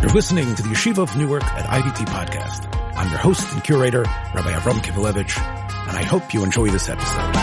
You're listening to the Yeshiva of Newark at IDT podcast. I'm your host and curator, Rabbi Avram Kivelevitz, and I hope you enjoy this episode.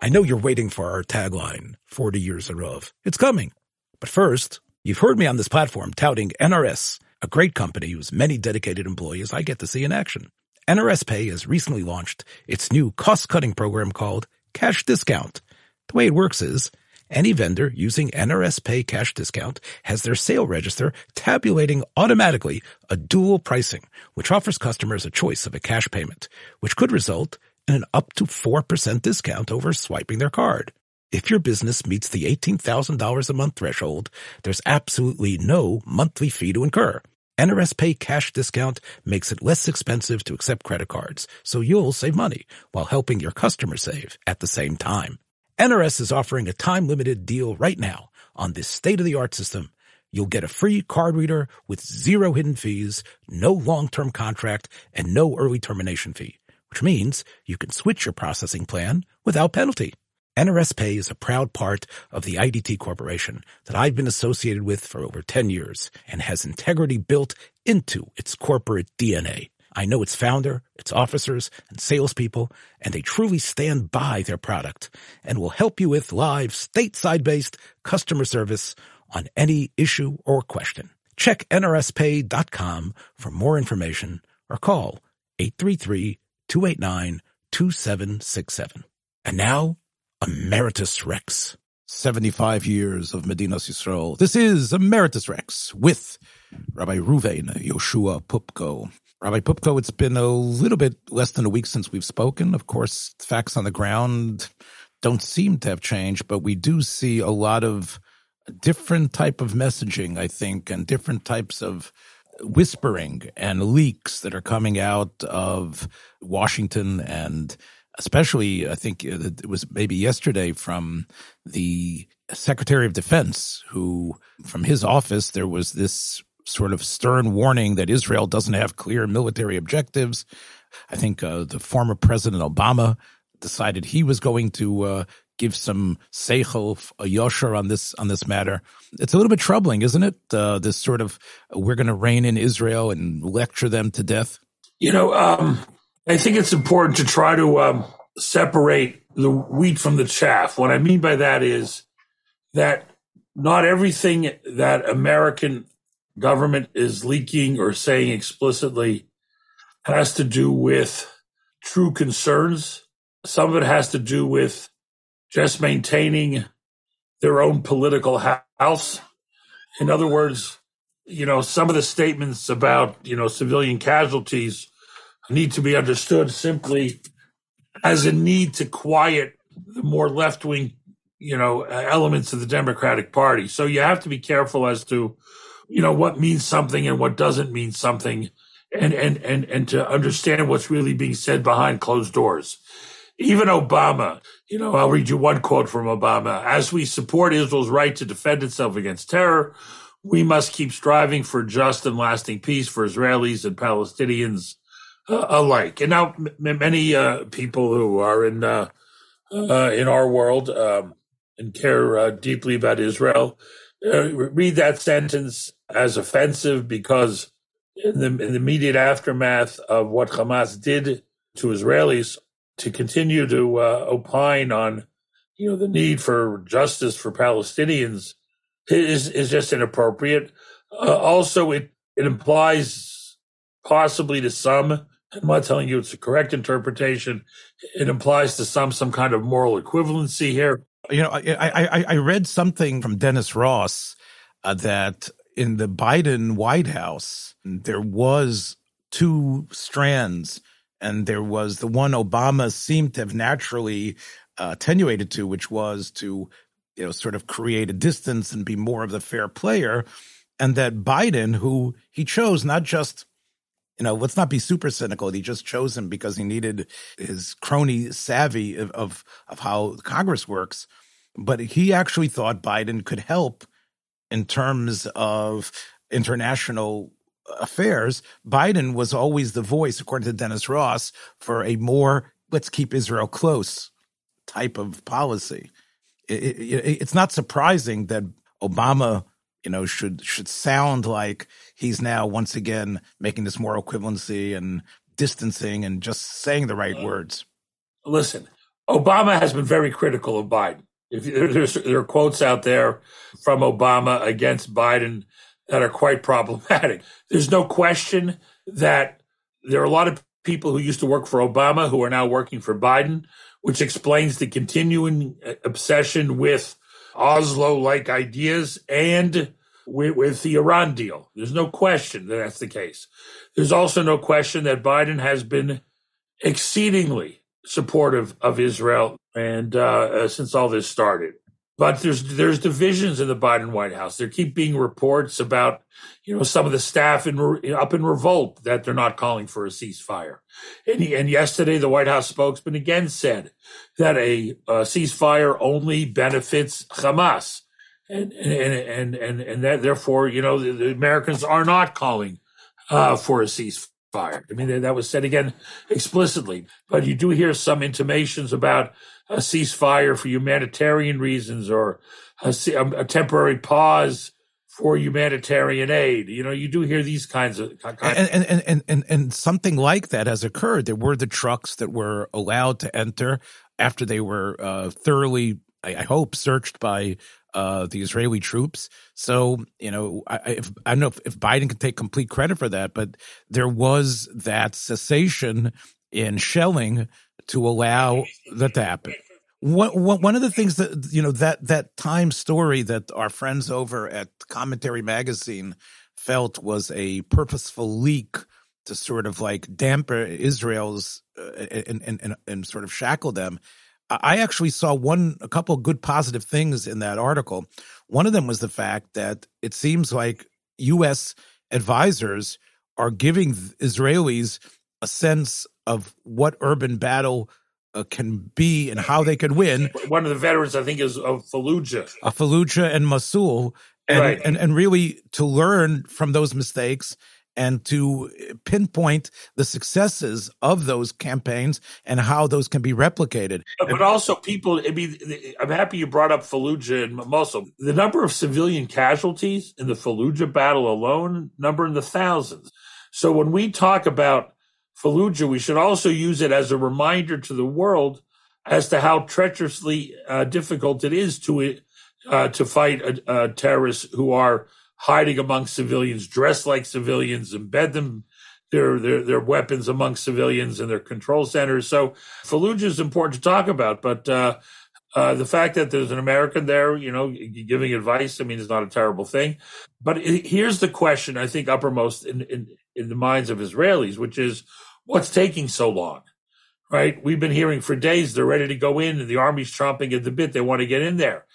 I know you're waiting for our tagline, 40 years of It's coming. But first, you've heard me on this platform touting NRS, a great company whose many dedicated employees I get to see in action. NRS Pay has recently launched its new cost-cutting program called Cash Discount. The way it works is, any vendor using NRS Pay Cash Discount has their sale register tabulating automatically a dual pricing, which offers customers a choice of a cash payment, which could result in an up to 4% discount over swiping their card. If your business meets the $18,000 a month threshold, there's absolutely no monthly fee to incur. NRS Pay cash discount makes it less expensive to accept credit cards, so you'll save money while helping your customers save at the same time. NRS is offering a time-limited deal right now on this state-of-the-art system. You'll get a free card reader with zero hidden fees, no long-term contract, and no early termination fee, which means you can switch your processing plan without penalty. NRS Pay is a proud part of the IDT Corporation that I've been associated with for over 10 years and has integrity built into its corporate DNA. I know its founder, its officers, and salespeople, and they truly stand by their product and will help you with live stateside-based customer service on any issue or question. Check nrspay.com for more information or call 833-289-2767. And now, Emeritus Rex. 75 years of Medina Yisrael. This is Emeritus Rex with Rabbi Ruvain Yoshua Poupko. Rabbi Poupko, it's been a little bit less than a week since we've spoken. Of course, facts on the ground don't seem to have changed, but we do see a lot of different type of messaging, I think, and different types of whispering and leaks that are coming out of Washington and especially I think uh, it was maybe yesterday from the Secretary of Defense, who from his office, there was this sort of stern warning that Israel doesn't have clear military objectives. I think uh, the former President Obama decided he was going to uh, give some seichel, a yosher on this on this matter. It's a little bit troubling, isn't it? Uh, this sort of we're going to reign in Israel and lecture them to death. You know, um, I think it's important to try to um, separate the wheat from the chaff. What I mean by that is that not everything that American government is leaking or saying explicitly has to do with true concerns. Some of it has to do with just maintaining their own political house. In other words, you know, some of the statements about, you know, civilian casualties need to be understood simply as a need to quiet the more left wing, you know, elements of the Democratic Party. So you have to be careful as to, you know, what means something and what doesn't mean something, and and and and to understand what's really being said behind closed doors. Even Obama, you know, I'll read you one quote from Obama. As we support Israel's right to defend itself against terror, we must keep striving for just and lasting peace for Israelis and Palestinians uh, alike. And now, m- many uh, people who are in uh, uh in our world um, and care uh, deeply about Israel uh, read that sentence as offensive because in the, in the immediate aftermath of what Hamas did to Israelis, to continue to opine on you know the need for justice for Palestinians is is just inappropriate. also, it it implies possibly to some I'm not telling you it's a correct interpretation. It implies to some some kind of moral equivalency here. You know, I I, I read something from Dennis Ross uh, that in the Biden White House there was two strands, and there was the one Obama seemed to have naturally uh, attenuated to, which was to you know sort of create a distance and be more of the fair player, and that Biden, who he chose not just you know, let's not be super cynical. He just chose him because he needed his crony savvy of, of, of how Congress works. But he actually thought Biden could help in terms of international affairs. Biden was always the voice, according to Dennis Ross, for a more let's keep Israel close type of policy. it, it, it's not surprising that Obama, you know, should should sound like he's now once again making this moral equivalency and distancing and just saying the right words. Listen, Obama has been very critical of Biden. There's, there are quotes out there from Obama against Biden that are quite problematic. There's no question that there are a lot of people who used to work for Obama who are now working for Biden, which explains the continuing uh, obsession with Oslo like ideas and with, with, the Iran deal. There's no question that that's the case. There's also no question that Biden has been exceedingly supportive of Israel and uh, uh, since all this started. But there's there's divisions in the Biden White House. There keep being reports about you know some of the staff in up in revolt that they're not calling for a ceasefire. And, and yesterday, the White House spokesman again said that a, a ceasefire only benefits Hamas, and and and and and that therefore you know the, the Americans are not calling uh, for a ceasefire. I mean, that was said again explicitly. But you do hear some intimations about a ceasefire for humanitarian reasons or a, a temporary pause for humanitarian aid. You know, you do hear these kinds of kinds and, and, and and and something like that has occurred. There were the trucks that were allowed to enter after they were uh, thoroughly, I, I, hope, searched by uh, the Israeli troops. So, you know, I, if, I don't know if, if Biden can take complete credit for that, but there was that cessation in shelling to allow that to happen. One, one of the things that you know that that time story that our friends over at Commentary Magazine felt was a purposeful leak to sort of like damper Israel's uh, and, and, and and sort of shackle them I actually saw one, a couple good positive things in that article. One of them was the fact that it seems like U.S. advisors are giving Israelis a sense of what urban battle uh, can be and how they can win. One of the veterans, I think, is of Fallujah. Of Fallujah and Mosul. And, right. and, and really to learn from those mistakes and to pinpoint the successes of those campaigns and how those can be replicated. But also, people, I mean, I'm happy you brought up Fallujah and Mosul. The number of civilian casualties in the Fallujah battle alone number in the thousands. So when we talk about Fallujah, we should also use it as a reminder to the world as to how treacherously uh, difficult it is to uh, to fight uh, uh terrorists who are hiding among civilians, dress like civilians, embed them their their their weapons among civilians in their control centers. So Fallujah is important to talk about, but uh, uh, the fact that there's an American there, you know, giving advice, I mean, is not a terrible thing. But it, here's the question I think uppermost in, in in the minds of Israelis, which is what's taking so long? Right? We've been hearing for days they're ready to go in, and the army's chomping at the bit. They want to get in there.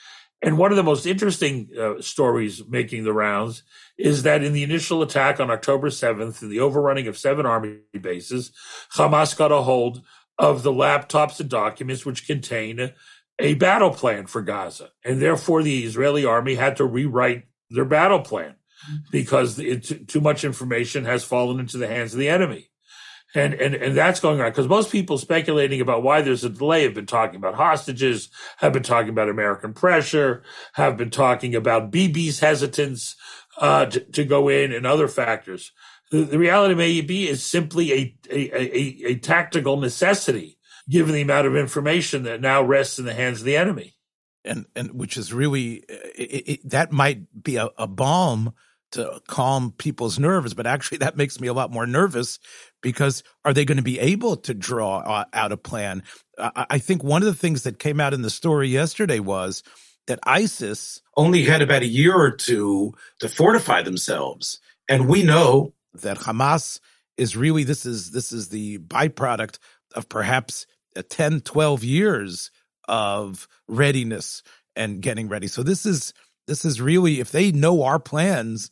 And one of the most interesting uh, stories making the rounds is that in the initial attack on October 7th, in the overrunning of seven army bases, Hamas got a hold of the laptops and documents which contain a battle plan for Gaza. And therefore, the Israeli army had to rewrite their battle plan because it, too much information has fallen into the hands of the enemy and and and that's going on because most people speculating about why there's a delay have been talking about hostages, have been talking about American pressure, have been talking about Bibi's hesitance uh, to, to, go in, and other factors. The, the reality may be is simply a, a, a, a tactical necessity given the amount of information that now rests in the hands of the enemy, and and which is really it, it, that might be a, a to calm people's nerves, but actually that makes me a lot more nervous because are they going to be able to draw uh, out a plan? I think one of the things that came out in the story yesterday was that ISIS only had about a year or two to fortify themselves. And we know that Hamas is really this is this is the byproduct of perhaps 10 12 years of readiness and getting ready. So this is this is really if they know our plans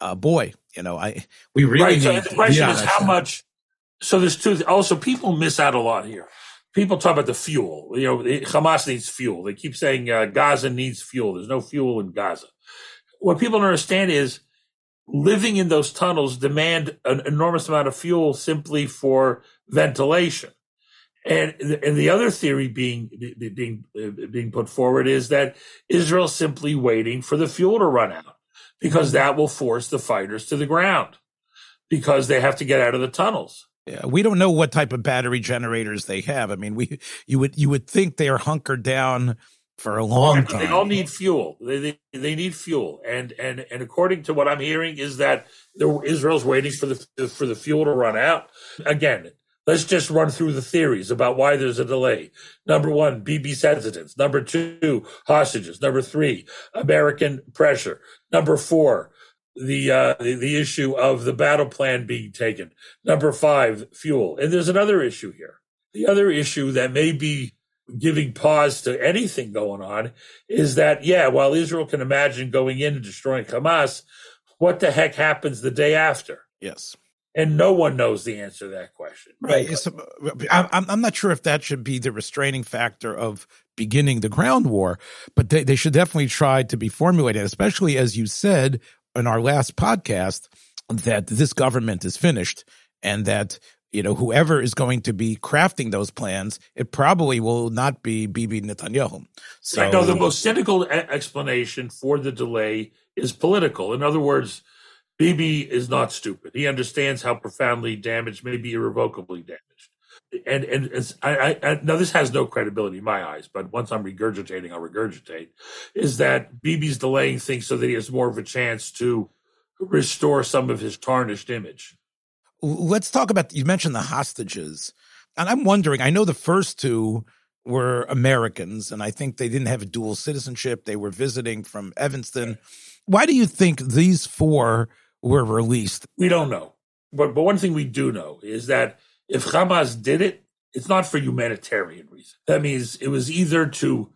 uh, boy, you know, I we really right. So the question is how much. So there's two. Also, people miss out a lot here. People talk about the fuel. You know, Hamas needs fuel. They keep saying uh, Gaza needs fuel. There's no fuel in Gaza. What people don't understand is living in those tunnels demand an enormous amount of fuel simply for ventilation. And and the other theory being being being put forward is that Israel's simply waiting for the fuel to run out because that will force the fighters to the ground because they have to get out of the tunnels. Yeah, we don't know what type of battery generators they have. I mean, we you would you would think they are hunkered down for a long time. They all need fuel. They, they, they need fuel, and and and according to what I'm hearing is that the, Israel's waiting for the for the fuel to run out. Again, let's just run through the theories about why there's a delay. Number one, Bibi's hesitance. Number two, hostages. Number three, American pressure. Number four, the, uh, the, the issue of the battle plan being taken. Number five, fuel. And there's another issue here. The other issue that may be giving pause to anything going on is that yeah, while Israel can imagine going in and destroying Hamas, what the heck happens the day after? Yes. And no one knows the answer to that question. Right. I'm, I'm not sure if that should be the restraining factor of beginning the ground war, but they, they should definitely try to be formulated, especially as you said, in our last podcast that this government is finished and that you know whoever is going to be crafting those plans, it probably will not be Bibi Netanyahu. So, I know the most cynical explanation for the delay is political. In other words, Bibi is not stupid. He understands how profoundly damaged, maybe irrevocably damaged. And and I, I, now this has no credibility in my eyes, but once I'm regurgitating, I'll regurgitate. Is that Bibi's delaying things so that he has more of a chance to restore some of his tarnished image? Let's talk about. You mentioned the hostages, and I'm wondering. I know the first two were Americans, and I think they didn't have a dual citizenship. They were visiting from Evanston. Why do you think these four were released? We don't know, but but one thing we do know is that if Hamas did it, it's not for humanitarian reasons. That means it was either to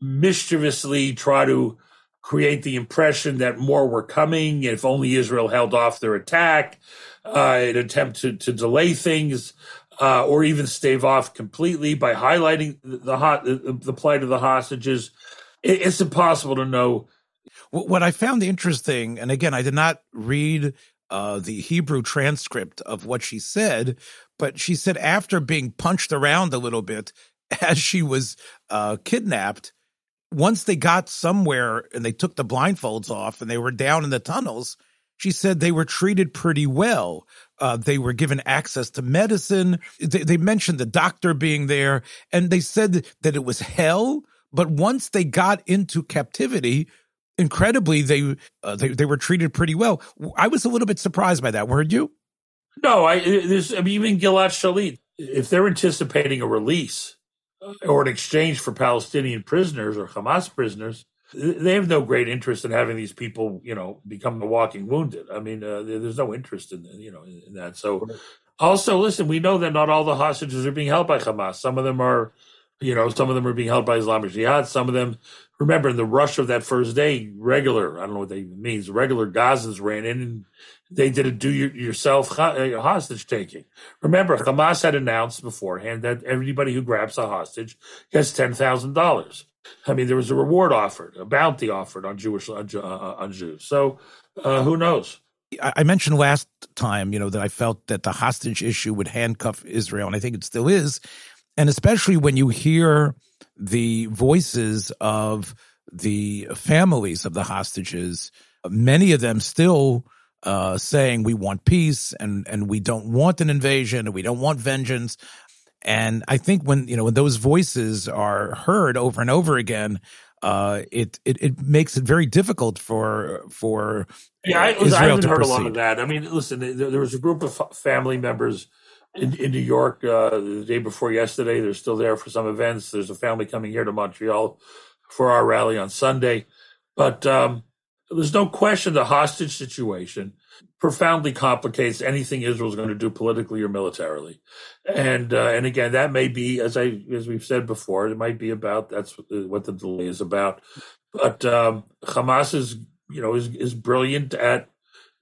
mischievously try to create the impression that more were coming. If only Israel held off their attack, uh, an attempt to, to delay things, uh, or even stave off completely by highlighting the, hot, the, the plight of the hostages. It, it's impossible to know. What I found interesting, and again, I did not read uh, the Hebrew transcript of what she said, but she said after being punched around a little bit as she was uh, kidnapped, once they got somewhere and they took the blindfolds off and they were down in the tunnels, she said they were treated pretty well. Uh, they were given access to medicine. They, they, mentioned the doctor being there, and they said that it was hell. But once they got into captivity, incredibly, they uh, they they were treated pretty well. I was a little bit surprised by that. Weren't you? No, I, there's, I mean, even Gilad Shalit, if they're anticipating a release uh, or an exchange for Palestinian prisoners or Hamas prisoners, they have no great interest in having these people, you know, become the walking wounded. I mean, uh, there's no interest in, you know, in, that. So, also, listen, we know that not all the hostages are being held by Hamas. Some of them are, you know, some of them are being held by Islamic Jihad. Some of them, remember, in the rush of that first day, regular, I don't know what that even means, regular Gazans ran in and they did a do yourself uh, hostage taking. Remember, Hamas had announced beforehand that everybody who grabs a hostage gets ten thousand dollars. I mean, there was a reward offered, a bounty offered on Jewish on, uh, on Jews. So, uh, who knows? I mentioned last time, you know, that I felt that the hostage issue would handcuff Israel, and I think it still is. And especially when you hear the voices of the families of the hostages, many of them still uh, saying we want peace and and we don't want an invasion and we don't want vengeance. And I think when you know when those voices are heard over and over again, uh, it, it it makes it very difficult for for yeah. I, was, I haven't heard proceed. a lot of that. I mean, listen, there, there was a group of family members in, in New York uh, the day before yesterday. They're still there for some events. There's a family coming here to Montreal for our rally on Sunday, but um, there's no question the hostage situation profoundly complicates anything Israel's going to do politically or militarily. And uh, and again, that may be as I as we've said before, it might be about that's what the delay is about. But um, Hamas is you know is is brilliant at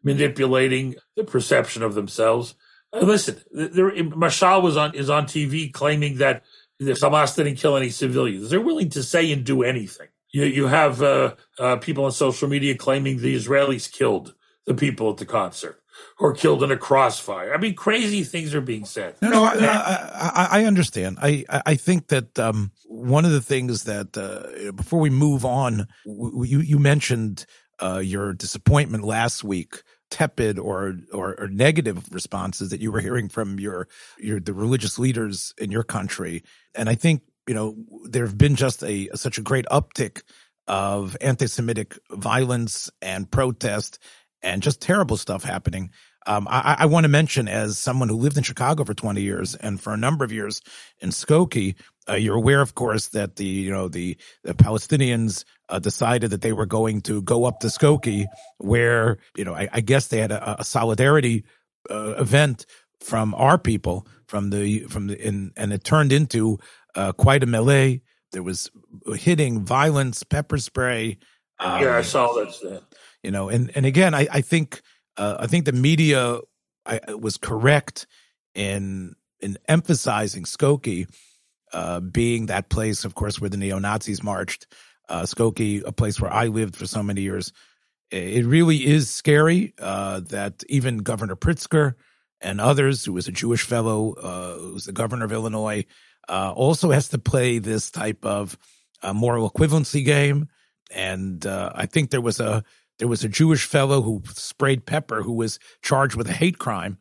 manipulating the perception of themselves. Listen, there, was on is on TV claiming that the Hamas didn't kill any civilians. They're willing to say and do anything. You, you have uh, uh, people on social media claiming the Israelis killed the people at the concert. or killed in a crossfire. I mean, crazy things are being said. No, no, I, I, I understand. I, I think that um, one of the things that uh, before we move on, you you mentioned uh, your disappointment last week tepid or, or, or negative responses that you were hearing from your your the religious leaders in your country and i think you know there have been just a such a great uptick of anti-Semitic violence and protest and just terrible stuff happening. Um, I, I want to mention, as someone who lived in Chicago for 20 years and for a number of years in Skokie, uh, you're aware, of course, that the you know the, the Palestinians uh, decided that they were going to go up to Skokie, where you know I, I guess they had a, a solidarity uh, event from our people from the from the in, and it turned into uh, quite a melee there was hitting, violence, pepper spray. Um, yeah, I saw that. You know, and and again, I I think uh, I think the media I, was correct in in emphasizing Skokie uh, being that place, of course, where the neo Nazis marched. Uh, Skokie, a place where I lived for so many years. It really is scary uh, that even Governor Pritzker and others, who was a Jewish fellow, uh, who's the governor of Illinois, uh, also has to play this type of uh, moral equivalency game. And uh, I think there was a there was a Jewish fellow who sprayed pepper who was charged with a hate crime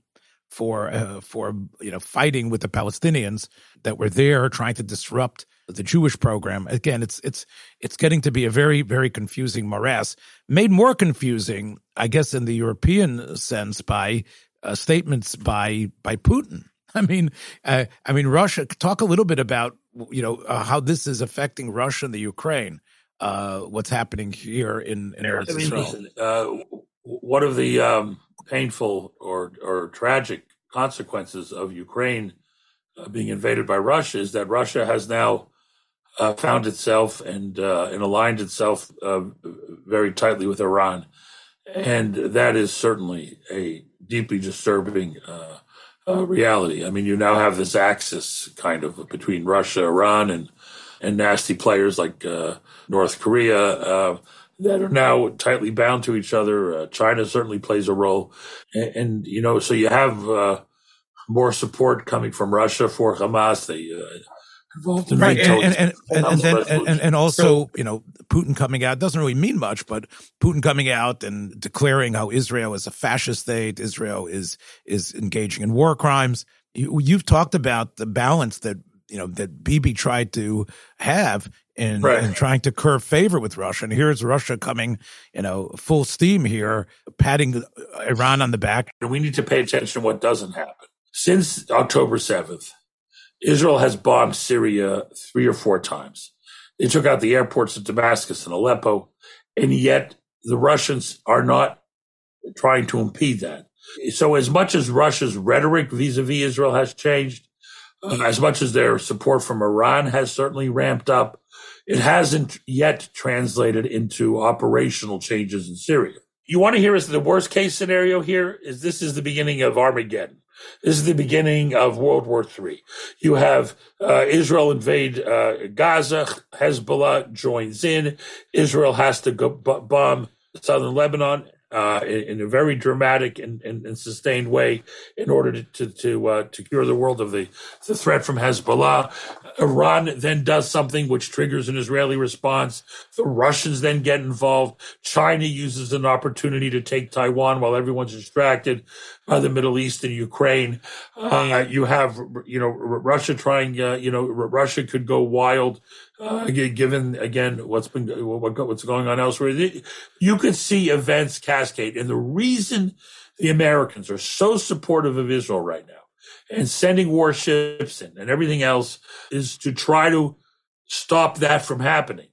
for uh, for you know fighting with the Palestinians that were there trying to disrupt the Jewish program. Again, it's it's it's getting to be a very very confusing morass, made more confusing, I guess, in the European sense by uh, statements by by Putin I mean, uh, I mean, Russia. Talk a little bit about you know uh, how this is affecting Russia and the Ukraine. Uh, what's happening here in, in Eretz I mean, listen, uh, one of the um, painful or or tragic consequences of Ukraine uh, being invaded by Russia? Is that Russia has now uh, found itself and and aligned itself very tightly with Iran, and that is certainly a deeply disturbing uh, reality. I mean, you now have this axis kind of between Russia, Iran, and and nasty players like uh, North Korea uh, that are now tightly bound to each other. Uh, China certainly plays a role, and, and, you know, so you have uh, more support coming from Russia for Hamas. They uh, involved in right, and, and, and, and, then, and, and also, you know, Putin coming out doesn't really mean much, but Putin coming out and declaring how Israel is a fascist state, Israel is is engaging in war crimes. You've talked about the balance that you know that Bibi tried to have in, right. in trying to curve favor with Russia, and here's Russia coming, you know, full steam here, patting Iran on the back. We need to pay attention to what doesn't happen since October seventh Israel has bombed Syria three or four times. They took out the airports of Damascus and Aleppo, and yet the Russians are not trying to impede that. So, as much as Russia's rhetoric vis a vis Israel has changed, uh, as much as their support from Iran has certainly ramped up, it hasn't yet translated into operational changes in Syria. You want to hear is the worst case scenario here is this is the beginning of Armageddon. This is the beginning of World War III. You have uh, Israel invade uh, Gaza, Hezbollah joins in. Israel has to go b- bomb southern Lebanon uh, in, a very dramatic and, and, and, sustained way in order to to to, uh, to cure the world of the, the threat from Hezbollah. Iran then does something which triggers an Israeli response. The Russians then get involved. China uses an opportunity to take Taiwan while everyone's distracted by the Middle East and Ukraine. Uh, you have, you know, Russia trying, uh, you know, Russia could go wild, uh, given again what's been what's going on elsewhere. You could see events cascade, and the reason the Americans are so supportive of Israel right now and sending warships and, and everything else is to try to stop that from happening.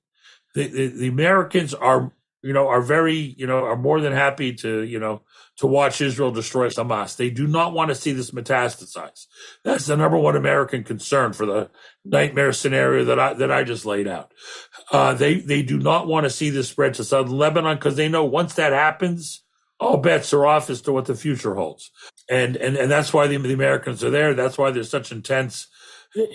The, the, the, Americans are, you know, are very, you know, are more than happy to, you know, to watch Israel destroy Hamas. They do not want to see this metastasize. That's the number one American concern for the nightmare scenario that I that I just laid out. Uh, they they do not want to see this spread to southern Lebanon because they know once that happens, all bets are off as to what the future holds. And, and, and that's why the, the Americans are there. That's why there's such intense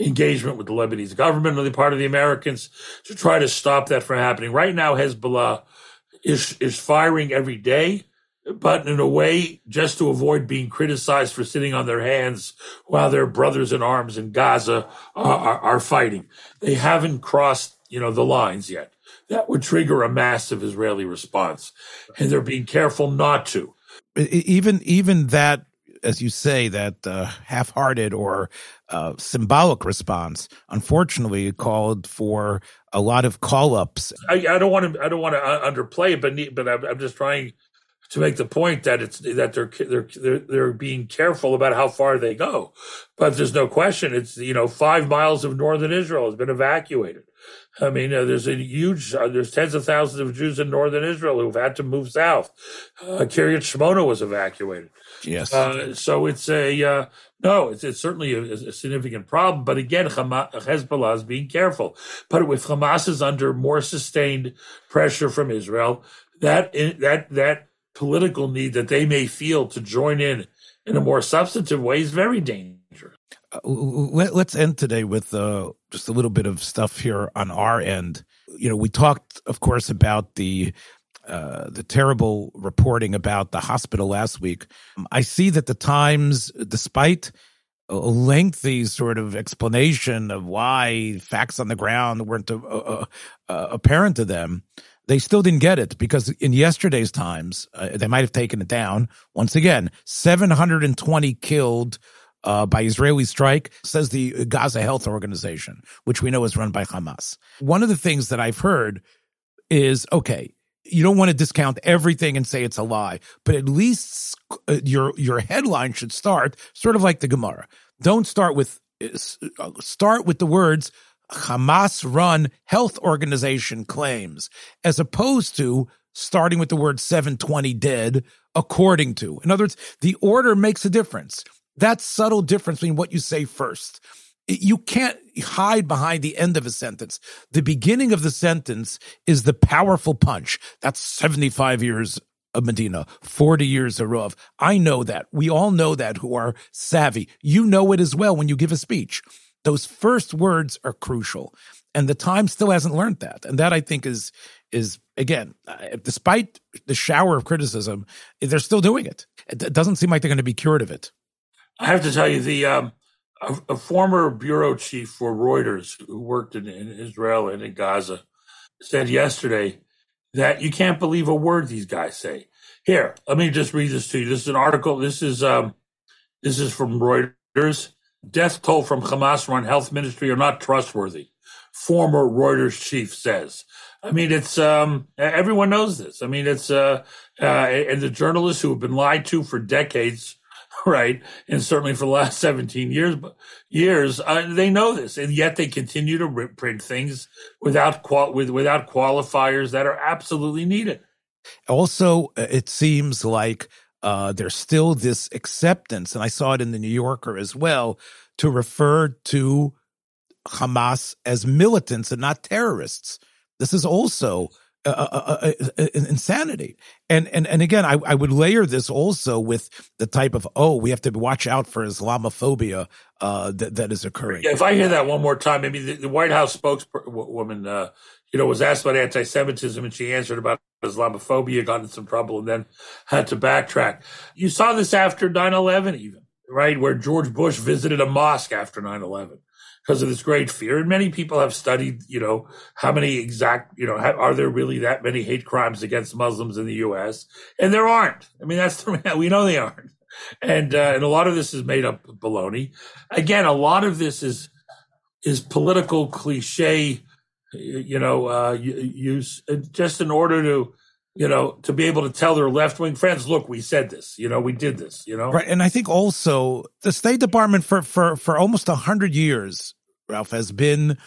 engagement with the Lebanese government on the part of the Americans to try to stop that from happening. Right now, Hezbollah is, is firing every day but in a way just to avoid being criticized for sitting on their hands while their brothers in arms in Gaza are, are, are fighting. They haven't crossed, you know, the lines yet. That would trigger a massive Israeli response, and they're being careful not to. Even even that, as you say, that uh, half-hearted or uh, symbolic response, unfortunately, called for a lot of call-ups. I, I don't want to. I don't want to uh, underplay it, but but I'm, I'm just trying to make the point that it's that they're they're they're they're being careful about how far they go. But there's no question. It's you know five miles of northern Israel has been evacuated. I mean, uh, there's a huge uh, there's tens of thousands of Jews in northern Israel who've had to move south. Uh, Kiryat Shmona was evacuated. Yes. Uh, so it's a uh, no, it's, it's certainly a, a, significant problem. But again, Hamas, Hezbollah is being careful. But if Hamas is under more sustained pressure from Israel, that that that political need that they may feel to join in in a more substantive way is very dangerous. Uh, let, us end today with uh, just a little bit of stuff here on our end. You know, we talked, of course, about the uh, the terrible reporting about the hospital last week. I see that the Times, despite a lengthy sort of explanation of why facts on the ground weren't uh, uh, uh apparent to them, they still didn't get it because in yesterday's times, uh, they might have taken it down. Once again, 720 killed uh, by Israeli strike, says the Gaza Health Organization, which we know is run by Hamas. One of the things that I've heard is okay, you don't want to discount everything and say it's a lie, but at least uh, your your headline should start sort of like the Gemara. Don't start with uh, start with the words Hamas run health organization claims, as opposed to starting with the word 720 dead, according to. In other words, the order makes a difference. That subtle difference between what you say first. You can't hide behind the end of a sentence. The beginning of the sentence is the powerful punch. That's 75 years of Medina, 40 years of Rav. I know that. We all know that who are savvy. You know it as well when you give a speech. Those first words are crucial. And the Times still hasn't learned that. And that I think is, is again, uh, despite the shower of criticism, they're still doing it. It doesn't seem like they're going to be cured of it. I have to tell you, the um, a, a, former bureau chief for Reuters who worked in, in Israel and in Gaza said yesterday that you can't believe a word these guys say. Here, let me just read this to you. This is an article. This is um, this is from Reuters death toll from Hamas run health ministry are not trustworthy, former Reuters chief says. I mean, it's um, everyone knows this. I mean, it's uh, uh, and the journalists who have been lied to for decades, right, and certainly for the last seventeen years, years, uh, they know this, and yet they continue to print things without qual- with without qualifiers that are absolutely needed. Also, uh, it seems like uh, there's still this acceptance, and I saw it in the New Yorker as well, to refer to Hamas as militants and not terrorists. This is also uh, uh, uh, insanity. And and and again, I, I would layer this also with the type of oh, we have to watch out for Islamophobia uh, that that is occurring. Yeah, if I hear that one more time, maybe the, the White House spokeswoman, uh, you know, was asked about anti-Semitism and she answered about Islamophobia, got in some trouble, and then had to backtrack. You saw this after 9/11, even right, where George Bush visited a mosque after 9/11 because of this great fear. And many people have studied, you know, how many exact, you know, are there really that many hate crimes against Muslims in the U.S. And there aren't. I mean, that's the, we know they aren't. And uh, and a lot of this is made up baloney. Again, a lot of this is is political cliche, you know, uh, use just in order to you know, to be able to tell their left wing friends, look, we said this, you know, we did this, you know. Right. And I think also the State Department for for for almost a hundred years, Ralph, has been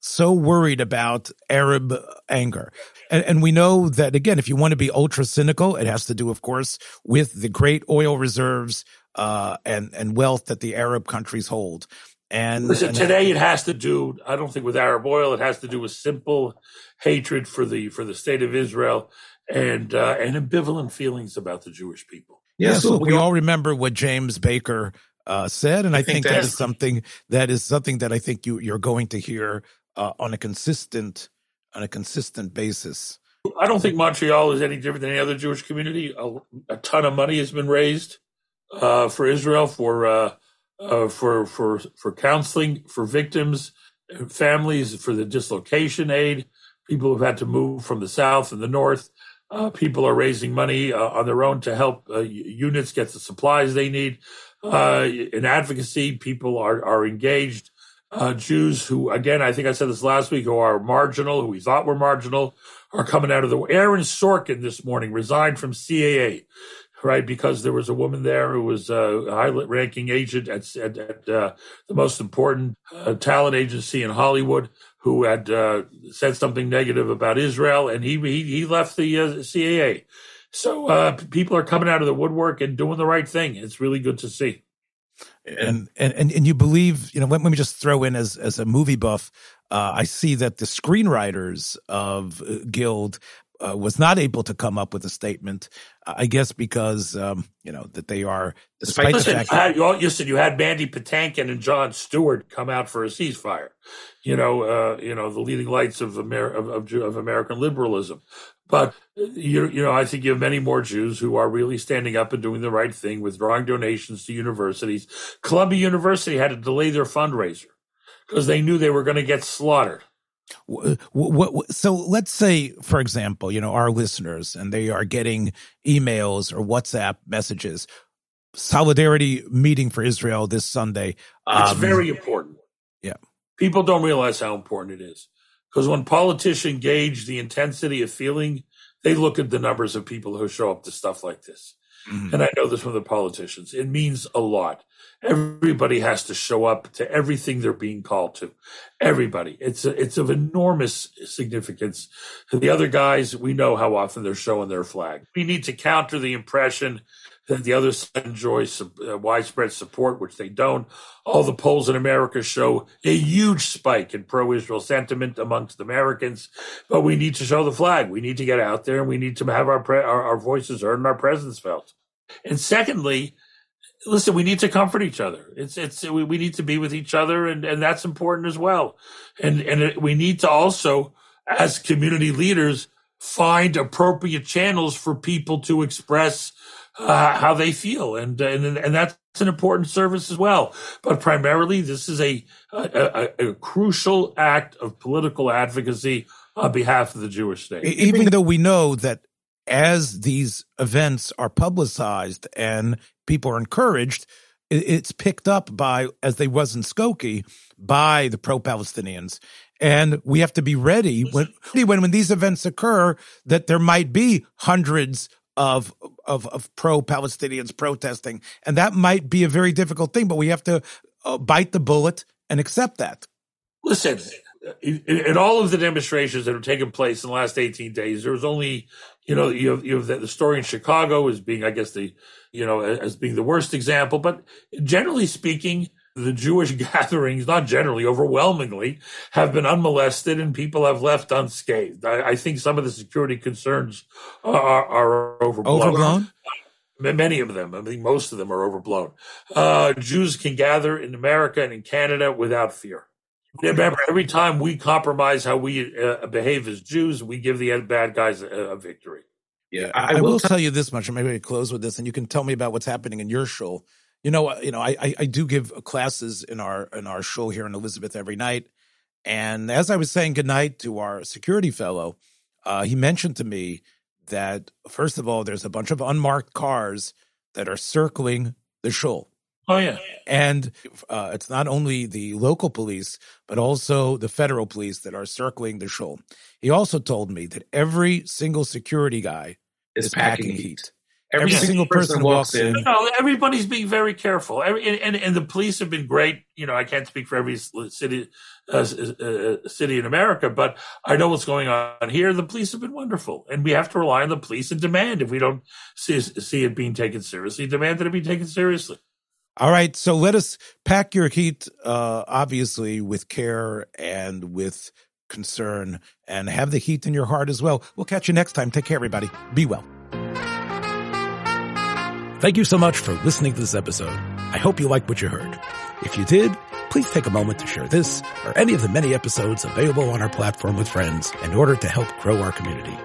so worried about Arab anger. And, and, we know that again, if you want to be ultra cynical, it has to do, of course, with the great oil reserves uh, and and wealth that the Arab countries hold. And, Listen, and today it has to do. I don't think with Arab oil. It has to do with simple hatred for the for the state of Israel and uh, and ambivalent feelings about the Jewish people. Yes, yeah, so we all remember what James Baker uh, said, and I, I think, think that is something that is something that I think you you're going to hear uh, on a consistent on a consistent basis I don't think Montreal is any different than any other Jewish community. A, a ton of money has been raised uh, for Israel for uh, uh, for for for counseling for victims, families, for the dislocation aid. People who've had to move from the south and the north. Uh, people are raising money uh, on their own to help uh, units get the supplies they need. In advocacy, people are are engaged. Jews who, again, I think I said this last week, who are marginal, who we thought were marginal, are coming out of the. Aaron Sorkin this morning resigned from CAA right? Because there was a woman there who was a high-ranking agent at, at, at uh, the most important uh, talent agency in Hollywood, who had uh, said something negative about Israel, and he he, he left the uh, CAA. So uh, people are coming out of the woodwork and doing the right thing. It's really good to see. And and and you believe, you know, let, let me just throw in as as a movie buff. Uh, I see that the screenwriters of Guild uh, was not able to come up with a statement. I guess because um, you know that they are, despite Listen, the fact that you, said you had Mandy Patinkin and Jon Stewart come out for a ceasefire. You know, uh, you know the leading lights of, Amer- of, of, of American liberalism. But you, you know, I think you have many more Jews who are really standing up and doing the right thing, withdrawing donations to universities. Columbia University had to delay their fundraiser because they knew they were going to get slaughtered. What, what, so let's say, for example, you know, our listeners and they are getting emails or WhatsApp messages, solidarity meeting for Israel this Sunday. It's um, very important. Yeah. People don't realize how important it is because when politicians gauge the intensity of feeling, they look at the numbers of people who show up to stuff like this. Mm-hmm. And I know this from the politicians. It means a lot. Everybody has to show up to everything they're being called to. Everybody. It's a, it's of enormous significance. The other guys, we know how often they're showing their flag. We need to counter the impression that the other side enjoys uh, widespread support, which they don't. All the polls in America show a huge spike in pro-Israel sentiment amongst Americans, but we need to show the flag. We need to get out there, and we need to have our pre- our, our voices heard and our presence felt. And secondly, listen, we need to comfort each other. It's it's we, we need to be with each other, and and that's important as well. And and we need to also, as community leaders, find appropriate channels for people to express uh, how they feel, and and and that's an important service as well. But primarily, this is a, a, a crucial act of political advocacy on behalf of the Jewish state. Even though we know that as these events are publicized and people are encouraged, it's picked up by, as they was in Skokie, by the pro-Palestinians. And we have to be ready when, when, when these events occur that there might be hundreds of, of, of pro-Palestinians protesting. And that might be a very difficult thing, but we have to uh, bite the bullet and accept that. Listen, in, in, all of the demonstrations that have taken place in the last 18 days, there was only, you know, you have, you have the, the story in Chicago as being, I guess, the, you know, as being the worst example. But generally speaking, the Jewish gatherings, not generally, overwhelmingly, have been unmolested and people have left unscathed. I, I think some of the security concerns are, are overblown. Overblown? Many of them, I think most of them are overblown. Uh, Jews can gather in America and in Canada without fear. Remember, every time we compromise how we uh, behave as Jews, we give the bad guys a, a victory. Yeah, I, I will tell you this much, and maybe I close with this, and you can tell me about what's happening in your show. You know, you know, I, I do give classes in our in our shul here in Elizabeth every night, and as I was saying goodnight to our security fellow, uh, he mentioned to me that first of all, there's a bunch of unmarked cars that are circling the shul. Oh yeah, and uh, it's not only the local police but also the federal police that are circling the shul. He also told me that every single security guy is, is packing, packing heat. heat. Every, Every single person, walks in. No, everybody's being very careful. Every, and, and, and the police have been great. You know, I can't speak for every city uh, uh, city in America, but I know what's going on here. The police have been wonderful, and we have to rely on the police and demand if we don't see see it being taken seriously, demand that it be taken seriously. All right, so let us pack your heat, uh, obviously, with care and with concern, and have the heat in your heart as well. We'll catch you next time. Take care, everybody. Be well. Thank you so much for listening to this episode. I hope you liked what you heard. If you did, please take a moment to share this or any of the many episodes available on our platform with friends in order to help grow our community.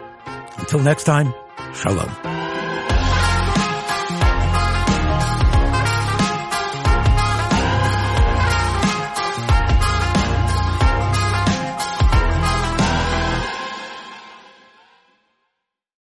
Until next time, shalom.